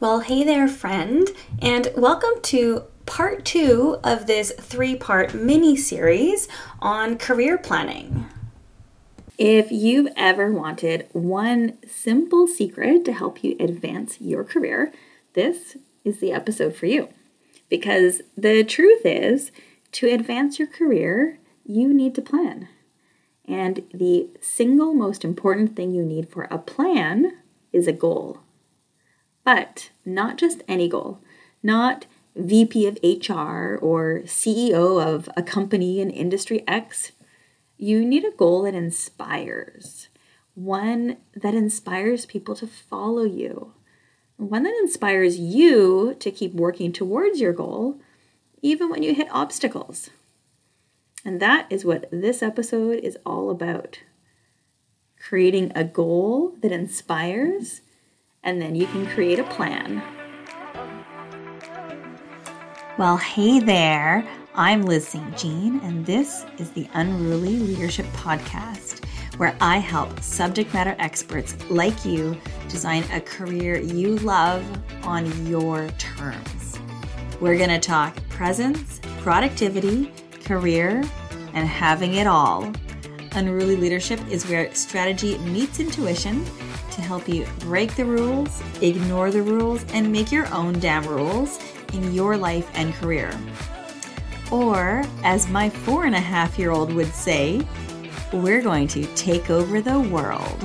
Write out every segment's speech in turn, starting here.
Well, hey there, friend, and welcome to part two of this three part mini series on career planning. If you've ever wanted one simple secret to help you advance your career, this is the episode for you. Because the truth is, to advance your career, you need to plan. And the single most important thing you need for a plan is a goal. But not just any goal, not VP of HR or CEO of a company in industry X. You need a goal that inspires, one that inspires people to follow you, one that inspires you to keep working towards your goal, even when you hit obstacles. And that is what this episode is all about creating a goal that inspires and then you can create a plan. Well, hey there. I'm Liz St. Jean, and this is the Unruly Leadership Podcast, where I help subject matter experts like you design a career you love on your terms. We're going to talk presence, productivity, career, and having it all. Unruly Leadership is where strategy meets intuition to help you break the rules, ignore the rules, and make your own damn rules in your life and career. Or, as my four and a half year old would say, we're going to take over the world.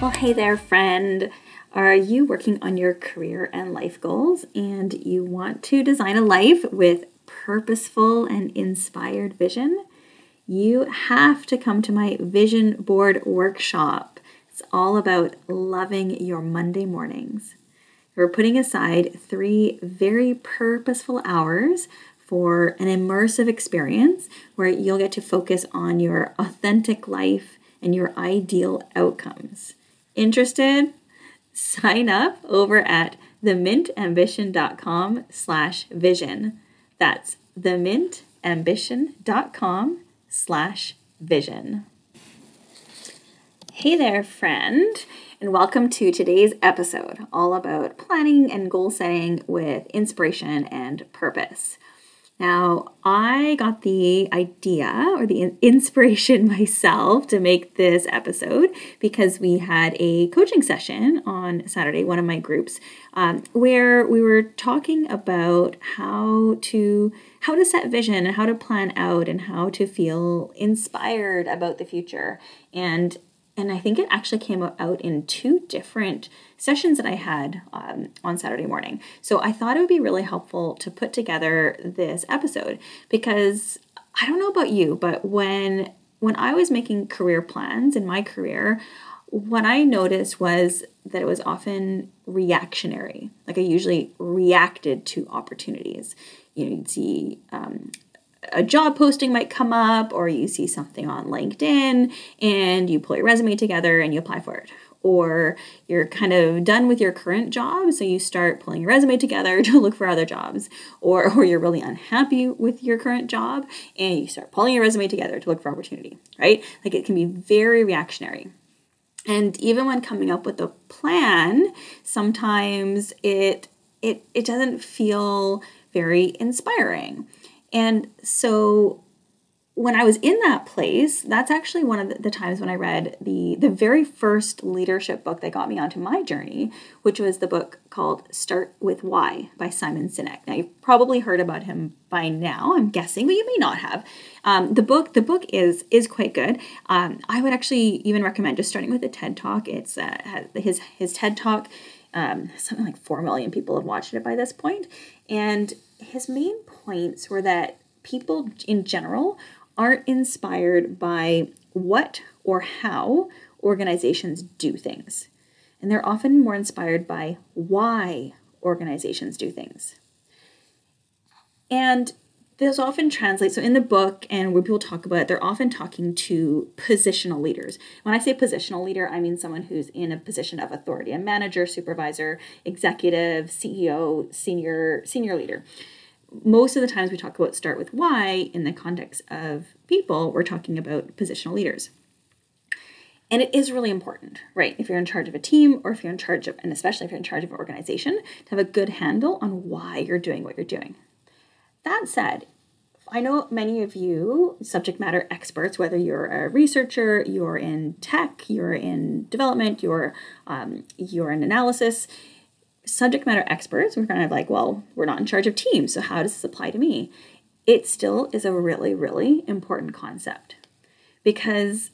Well, hey there, friend. Are you working on your career and life goals and you want to design a life with purposeful and inspired vision? You have to come to my vision board workshop. It's all about loving your Monday mornings. We're putting aside three very purposeful hours for an immersive experience where you'll get to focus on your authentic life and your ideal outcomes. Interested? Sign up over at themintambition.com slash vision. That's themintambition.com slash vision. Hey there, friend, and welcome to today's episode all about planning and goal setting with inspiration and purpose. Now, I got the idea or the inspiration myself to make this episode because we had a coaching session on Saturday, one of my groups, um, where we were talking about how to how to set vision and how to plan out and how to feel inspired about the future. And and I think it actually came out in two different sessions that I had um, on Saturday morning. So I thought it would be really helpful to put together this episode because I don't know about you, but when when I was making career plans in my career, what I noticed was that it was often reactionary. Like I usually reacted to opportunities. You know, you'd see um, a job posting might come up or you see something on LinkedIn and you pull your resume together and you apply for it. Or you're kind of done with your current job, so you start pulling your resume together to look for other jobs. Or, or you're really unhappy with your current job and you start pulling your resume together to look for opportunity, right? Like it can be very reactionary. And even when coming up with a plan, sometimes it it it doesn't feel very inspiring. And so when I was in that place, that's actually one of the, times when I read the the very first leadership book that got me onto my journey, which was the book called Start with Why by Simon Sinek. Now you've probably heard about him by now, I'm guessing, but you may not have. Um, the book the book is is quite good. Um, I would actually even recommend just starting with a TED Talk. It's uh, his his TED Talk. Um, something like four million people have watched it by this point, and his main points were that people in general aren't inspired by what or how organizations do things. And they're often more inspired by why organizations do things. And this often translates, so in the book and where people talk about it, they're often talking to positional leaders. When I say positional leader, I mean someone who's in a position of authority, a manager, supervisor, executive, CEO, senior, senior leader most of the times we talk about start with why in the context of people, we're talking about positional leaders. And it is really important, right? If you're in charge of a team or if you're in charge of, and especially if you're in charge of an organization, to have a good handle on why you're doing what you're doing. That said, I know many of you subject matter experts, whether you're a researcher, you're in tech, you're in development, you're um, you're in analysis. Subject matter experts, we're kind of like, well, we're not in charge of teams, so how does this apply to me? It still is a really, really important concept because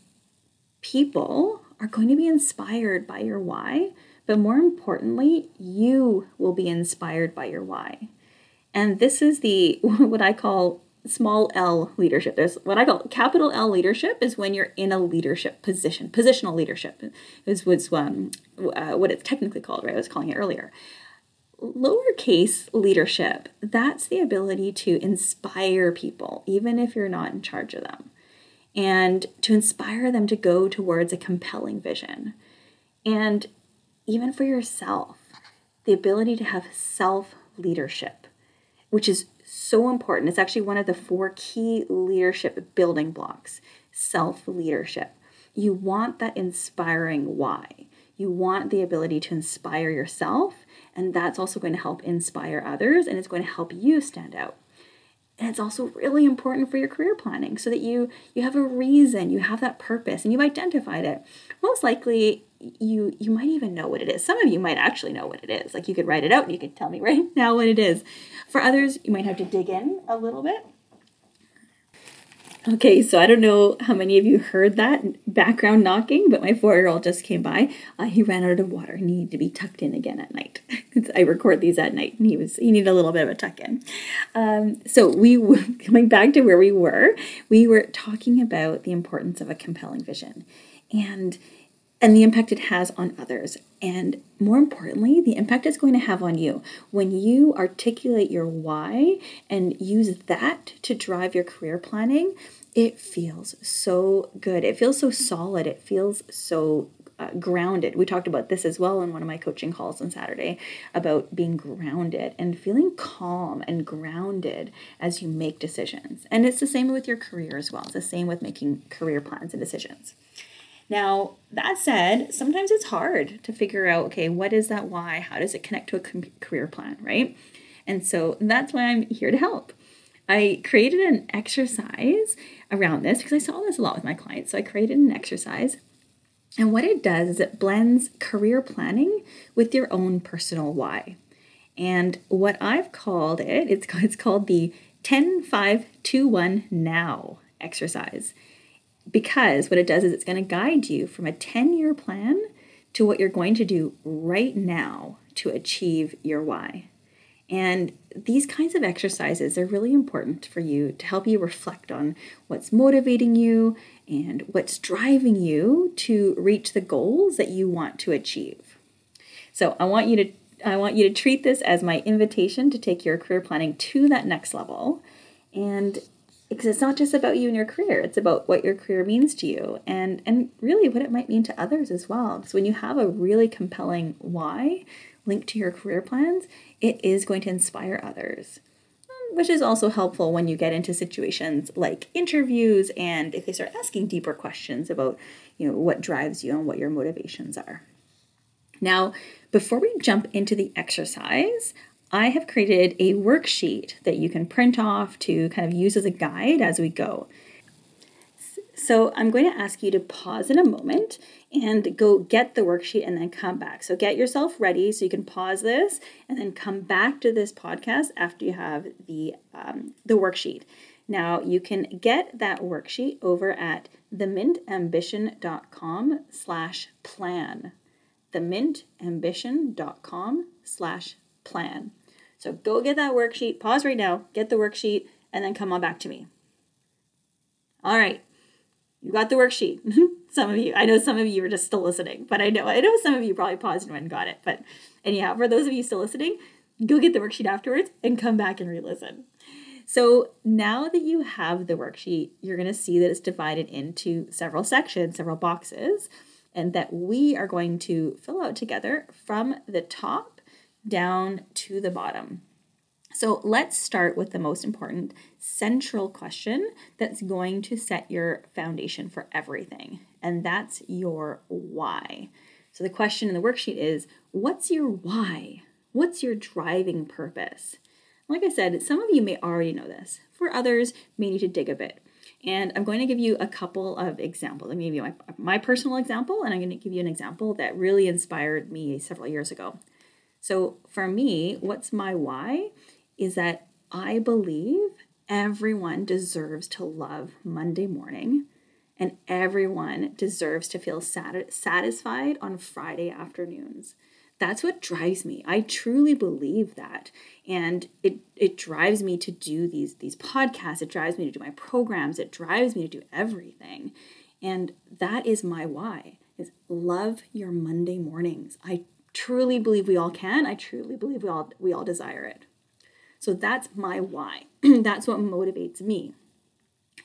people are going to be inspired by your why, but more importantly, you will be inspired by your why. And this is the what I call small L leadership. There's what I call capital L leadership is when you're in a leadership position. Positional leadership is what's um, uh, what it's technically called, right? I was calling it earlier. Lowercase leadership, that's the ability to inspire people, even if you're not in charge of them, and to inspire them to go towards a compelling vision. And even for yourself, the ability to have self leadership, which is so important. It's actually one of the four key leadership building blocks self leadership. You want that inspiring why. You want the ability to inspire yourself, and that's also going to help inspire others and it's going to help you stand out and it's also really important for your career planning so that you you have a reason you have that purpose and you've identified it most likely you you might even know what it is some of you might actually know what it is like you could write it out and you could tell me right now what it is for others you might have to dig in a little bit Okay, so I don't know how many of you heard that background knocking, but my four year old just came by. Uh, he ran out of water he needed to be tucked in again at night. I record these at night, and he was he needed a little bit of a tuck in. Um, so we coming back to where we were, we were talking about the importance of a compelling vision, and and the impact it has on others. And more importantly, the impact it's going to have on you. When you articulate your why and use that to drive your career planning, it feels so good. It feels so solid. It feels so uh, grounded. We talked about this as well in one of my coaching calls on Saturday about being grounded and feeling calm and grounded as you make decisions. And it's the same with your career as well. It's the same with making career plans and decisions. Now, that said, sometimes it's hard to figure out okay, what is that why? How does it connect to a career plan, right? And so that's why I'm here to help. I created an exercise around this because I saw this a lot with my clients. So I created an exercise. And what it does is it blends career planning with your own personal why. And what I've called it, it's, it's called the 10 5 2 1 now exercise because what it does is it's going to guide you from a 10 year plan to what you're going to do right now to achieve your why. And these kinds of exercises are really important for you to help you reflect on what's motivating you and what's driving you to reach the goals that you want to achieve. So I want you to I want you to treat this as my invitation to take your career planning to that next level. And because it's not just about you and your career it's about what your career means to you and and really what it might mean to others as well. Because when you have a really compelling why linked to your career plans it is going to inspire others. Um, which is also helpful when you get into situations like interviews and if they start asking deeper questions about you know what drives you and what your motivations are. Now before we jump into the exercise I have created a worksheet that you can print off to kind of use as a guide as we go. So I'm going to ask you to pause in a moment and go get the worksheet and then come back. So get yourself ready so you can pause this and then come back to this podcast after you have the um, the worksheet. Now you can get that worksheet over at themintambition.com slash plan. Themintambition.com slash plan. So go get that worksheet, pause right now, get the worksheet, and then come on back to me. All right, you got the worksheet. some of you, I know some of you are just still listening, but I know I know some of you probably paused and went and got it. But anyhow, for those of you still listening, go get the worksheet afterwards and come back and re-listen. So now that you have the worksheet, you're going to see that it's divided into several sections, several boxes, and that we are going to fill out together from the top down to the bottom. So let's start with the most important central question that's going to set your foundation for everything, and that's your why. So the question in the worksheet is what's your why? What's your driving purpose? Like I said, some of you may already know this. For others, may need to dig a bit. And I'm going to give you a couple of examples. I'm going to give you my, my personal example, and I'm going to give you an example that really inspired me several years ago. So, for me, what's my why is that I believe everyone deserves to love Monday morning and everyone deserves to feel sat- satisfied on Friday afternoons. That's what drives me. I truly believe that. And it it drives me to do these these podcasts, it drives me to do my programs, it drives me to do everything. And that is my why. Is love your Monday mornings. I truly believe we all can. I truly believe we all we all desire it. So that's my why. that's what motivates me.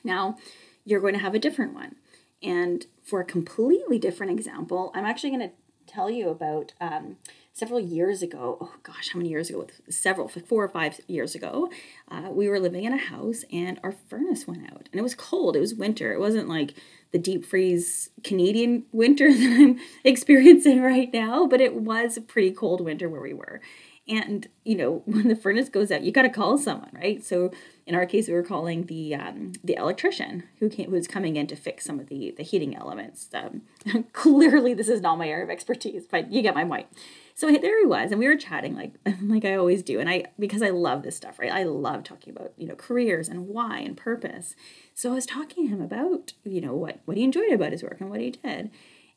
Now, you're going to have a different one. And for a completely different example, I'm actually going to tell you about um, several years ago. Oh gosh, how many years ago? Several, four or five years ago, uh, we were living in a house and our furnace went out, and it was cold. It was winter. It wasn't like the deep freeze Canadian winter that I'm experiencing right now, but it was a pretty cold winter where we were. And you know, when the furnace goes out, you got to call someone, right? So in our case, we were calling the um, the electrician who came, who was coming in to fix some of the the heating elements. Um, clearly, this is not my area of expertise, but you get my point. So there he was, and we were chatting like like I always do, and I because I love this stuff, right? I love talking about you know careers and why and purpose. So I was talking to him about you know what what he enjoyed about his work and what he did,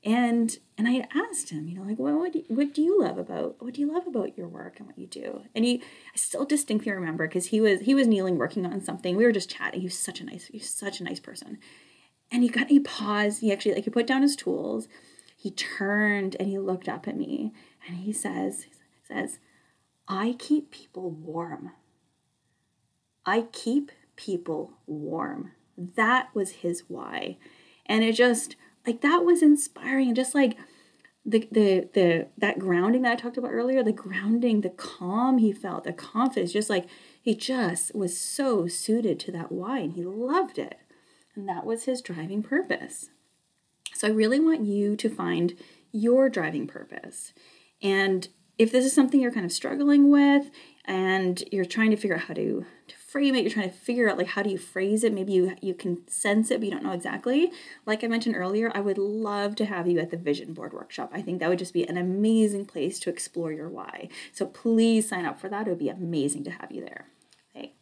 and and I asked him, you know, like, well, what do you, what do you love about what do you love about your work and what you do? And he, I still distinctly remember because he was he was kneeling working on something. We were just chatting. He was such a nice, he was such a nice person. And he got he paused. He actually like he put down his tools. He turned and he looked up at me and he says he says, I keep people warm. I keep people warm. That was his why. And it just like that was inspiring just like the the the that grounding that I talked about earlier, the grounding, the calm he felt, the confidence, just like he just was so suited to that why and he loved it. And that was his driving purpose. So I really want you to find your driving purpose. And if this is something you're kind of struggling with and you're trying to figure out how to, to frame it, you're trying to figure out like how do you phrase it, maybe you you can sense it but you don't know exactly. Like I mentioned earlier, I would love to have you at the vision board workshop. I think that would just be an amazing place to explore your why. So please sign up for that. It would be amazing to have you there. Okay.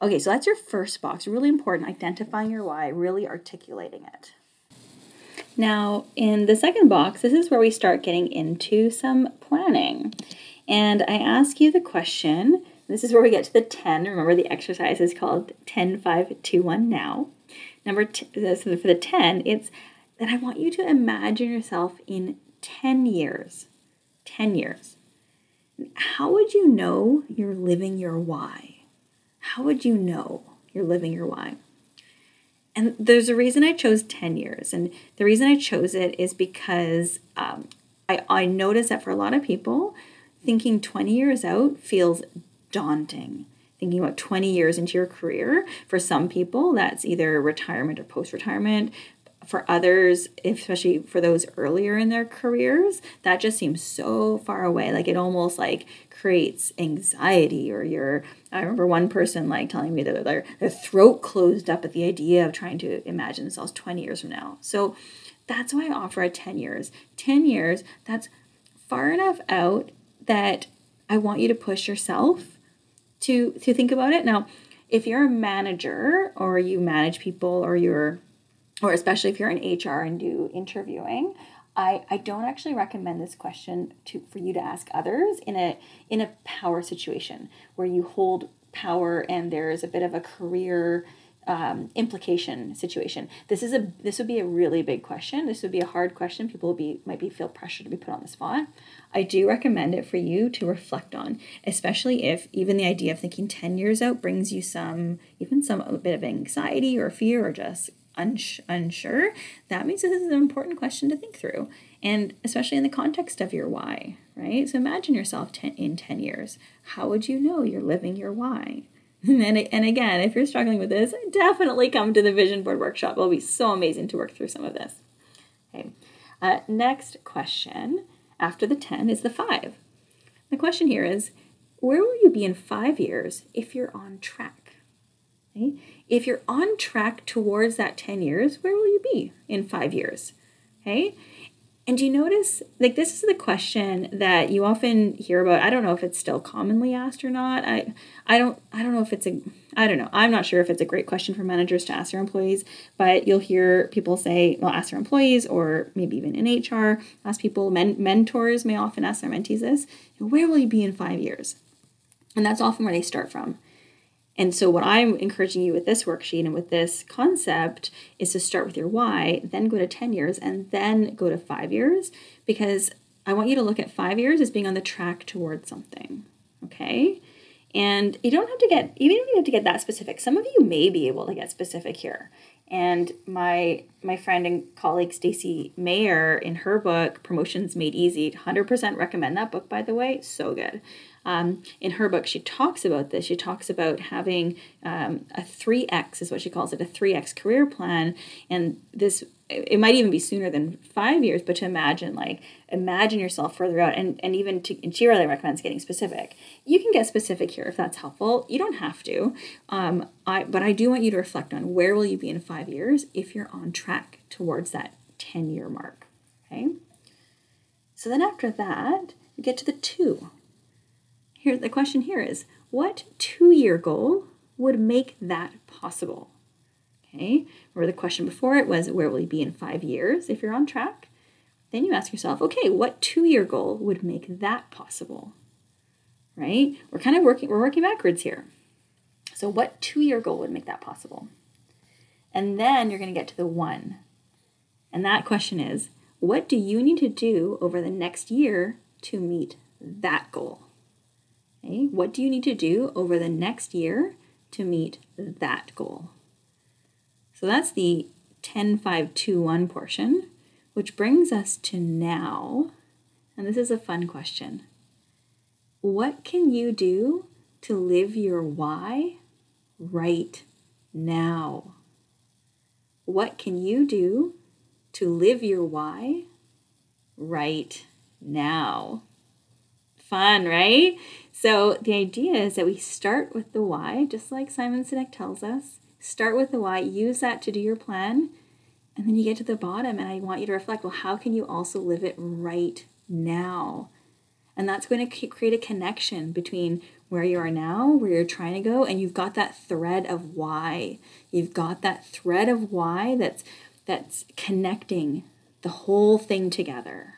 Okay, so that's your first box. Really important identifying your why, really articulating it. Now, in the second box, this is where we start getting into some planning. And I ask you the question this is where we get to the 10. Remember, the exercise is called 10 5 2 1 now. Number t- so for the 10, it's that I want you to imagine yourself in 10 years. 10 years. How would you know you're living your why? How would you know you're living your why? And there's a reason I chose 10 years. And the reason I chose it is because um, I, I notice that for a lot of people, thinking 20 years out feels daunting. Thinking about 20 years into your career, for some people, that's either retirement or post retirement. For others, especially for those earlier in their careers, that just seems so far away. Like it almost like creates anxiety or your I remember one person like telling me that their, their throat closed up at the idea of trying to imagine themselves 20 years from now. So that's why I offer at 10 years. 10 years, that's far enough out that I want you to push yourself to to think about it. Now, if you're a manager or you manage people or you're or especially if you're in HR and do interviewing, I, I don't actually recommend this question to for you to ask others in a in a power situation where you hold power and there's a bit of a career um, implication situation. This is a this would be a really big question. This would be a hard question. People will be might be feel pressure to be put on the spot. I do recommend it for you to reflect on, especially if even the idea of thinking 10 years out brings you some even some a bit of anxiety or fear or just uns- unsure. That means this is an important question to think through, and especially in the context of your why. right? So imagine yourself ten, in 10 years. How would you know you're living your why? And, and again, if you're struggling with this, definitely come to the vision board workshop. It'll be so amazing to work through some of this. Okay. Uh, next question after the 10 is the 5. The question here is where will you be in five years if you're on track? Okay? If you're on track towards that 10 years, where will you be in five years? Okay. And do you notice, like, this is the question that you often hear about. I don't know if it's still commonly asked or not. I, I don't, I don't know if it's a, I don't know. I'm not sure if it's a great question for managers to ask their employees. But you'll hear people say, well, ask their employees, or maybe even in HR, ask people. Men, mentors may often ask their mentees this: Where will you be in five years? And that's often where they start from. And so, what I'm encouraging you with this worksheet and with this concept is to start with your why, then go to 10 years, and then go to five years, because I want you to look at five years as being on the track towards something. Okay? And you don't have to get, even if you have to get that specific, some of you may be able to get specific here. And my my friend and colleague Stacy Mayer in her book Promotions Made Easy, 100% recommend that book by the way, so good. Um, in her book, she talks about this. She talks about having um, a 3x, is what she calls it, a 3x career plan. And this, it might even be sooner than five years, but to imagine, like, imagine yourself further out. And, and even to, and she really recommends getting specific. You can get specific here if that's helpful. You don't have to. Um, I, but I do want you to reflect on where will you be in five years if you're on track towards that 10 year mark. Okay. So then after that, you get to the two here the question here is what two-year goal would make that possible? Okay, or the question before it was where will you be in five years if you're on track? Then you ask yourself, okay, what two-year goal would make that possible? Right? We're kind of working, we're working backwards here. So what two-year goal would make that possible? And then you're going to get to the one. And that question is, what do you need to do over the next year to meet that goal? Okay, what do you need to do over the next year to meet that goal? So that's the 10 5 2 1 portion, which brings us to now. And this is a fun question. What can you do to live your why right now? What can you do to live your why right now? Fun, right? So the idea is that we start with the why, just like Simon Sinek tells us. Start with the why, use that to do your plan, and then you get to the bottom, and I want you to reflect well, how can you also live it right now? And that's going to create a connection between where you are now, where you're trying to go, and you've got that thread of why. You've got that thread of why that's that's connecting the whole thing together.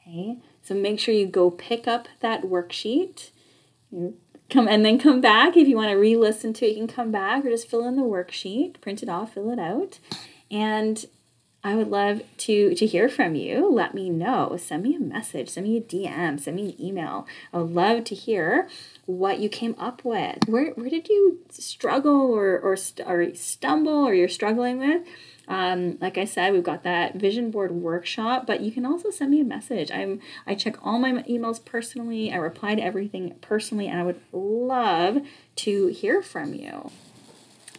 Okay? So make sure you go pick up that worksheet. Come and then come back. If you want to re-listen to it, you can come back or just fill in the worksheet, print it off, fill it out. And I would love to to hear from you. Let me know. Send me a message, send me a DM, send me an email. I would love to hear what you came up with. Where where did you struggle or or, or stumble or you're struggling with? Um, like I said, we've got that vision board workshop, but you can also send me a message. I'm I check all my emails personally. I reply to everything personally, and I would love to hear from you.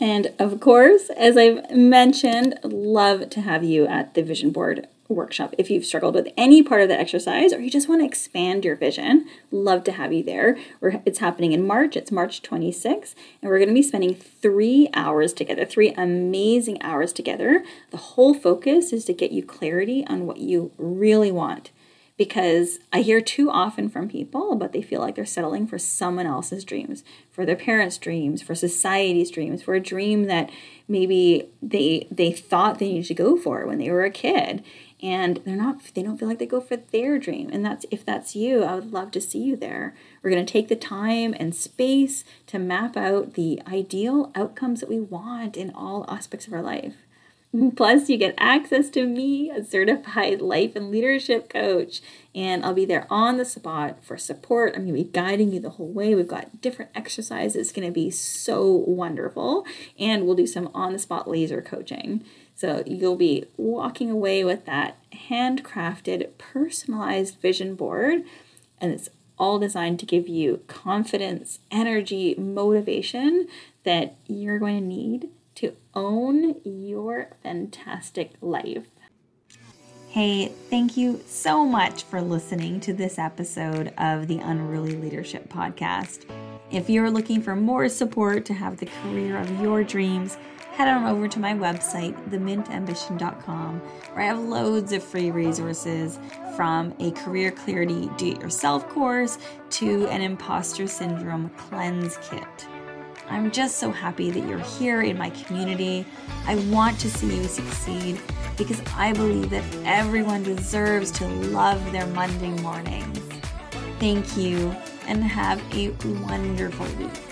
And of course, as I've mentioned, love to have you at the vision board workshop. If you've struggled with any part of the exercise or you just want to expand your vision, love to have you there. it's happening in March. It's March 26th, and we're going to be spending three hours together, three amazing hours together. The whole focus is to get you clarity on what you really want. Because I hear too often from people, but they feel like they're settling for someone else's dreams, for their parents' dreams, for society's dreams, for a dream that maybe they they thought they needed to go for when they were a kid and they're not they don't feel like they go for their dream and that's if that's you i would love to see you there we're going to take the time and space to map out the ideal outcomes that we want in all aspects of our life Plus, you get access to me, a certified life and leadership coach, and I'll be there on the spot for support. I'm going to be guiding you the whole way. We've got different exercises. It's going to be so wonderful, and we'll do some on the spot laser coaching. So you'll be walking away with that handcrafted, personalized vision board, and it's all designed to give you confidence, energy, motivation that you're going to need to own your fantastic life. Hey, thank you so much for listening to this episode of the Unruly Leadership Podcast. If you're looking for more support to have the career of your dreams, head on over to my website, themintambition.com, where I have loads of free resources from a career clarity do it yourself course to an imposter syndrome cleanse kit. I'm just so happy that you're here in my community. I want to see you succeed because I believe that everyone deserves to love their Monday mornings. Thank you and have a wonderful week.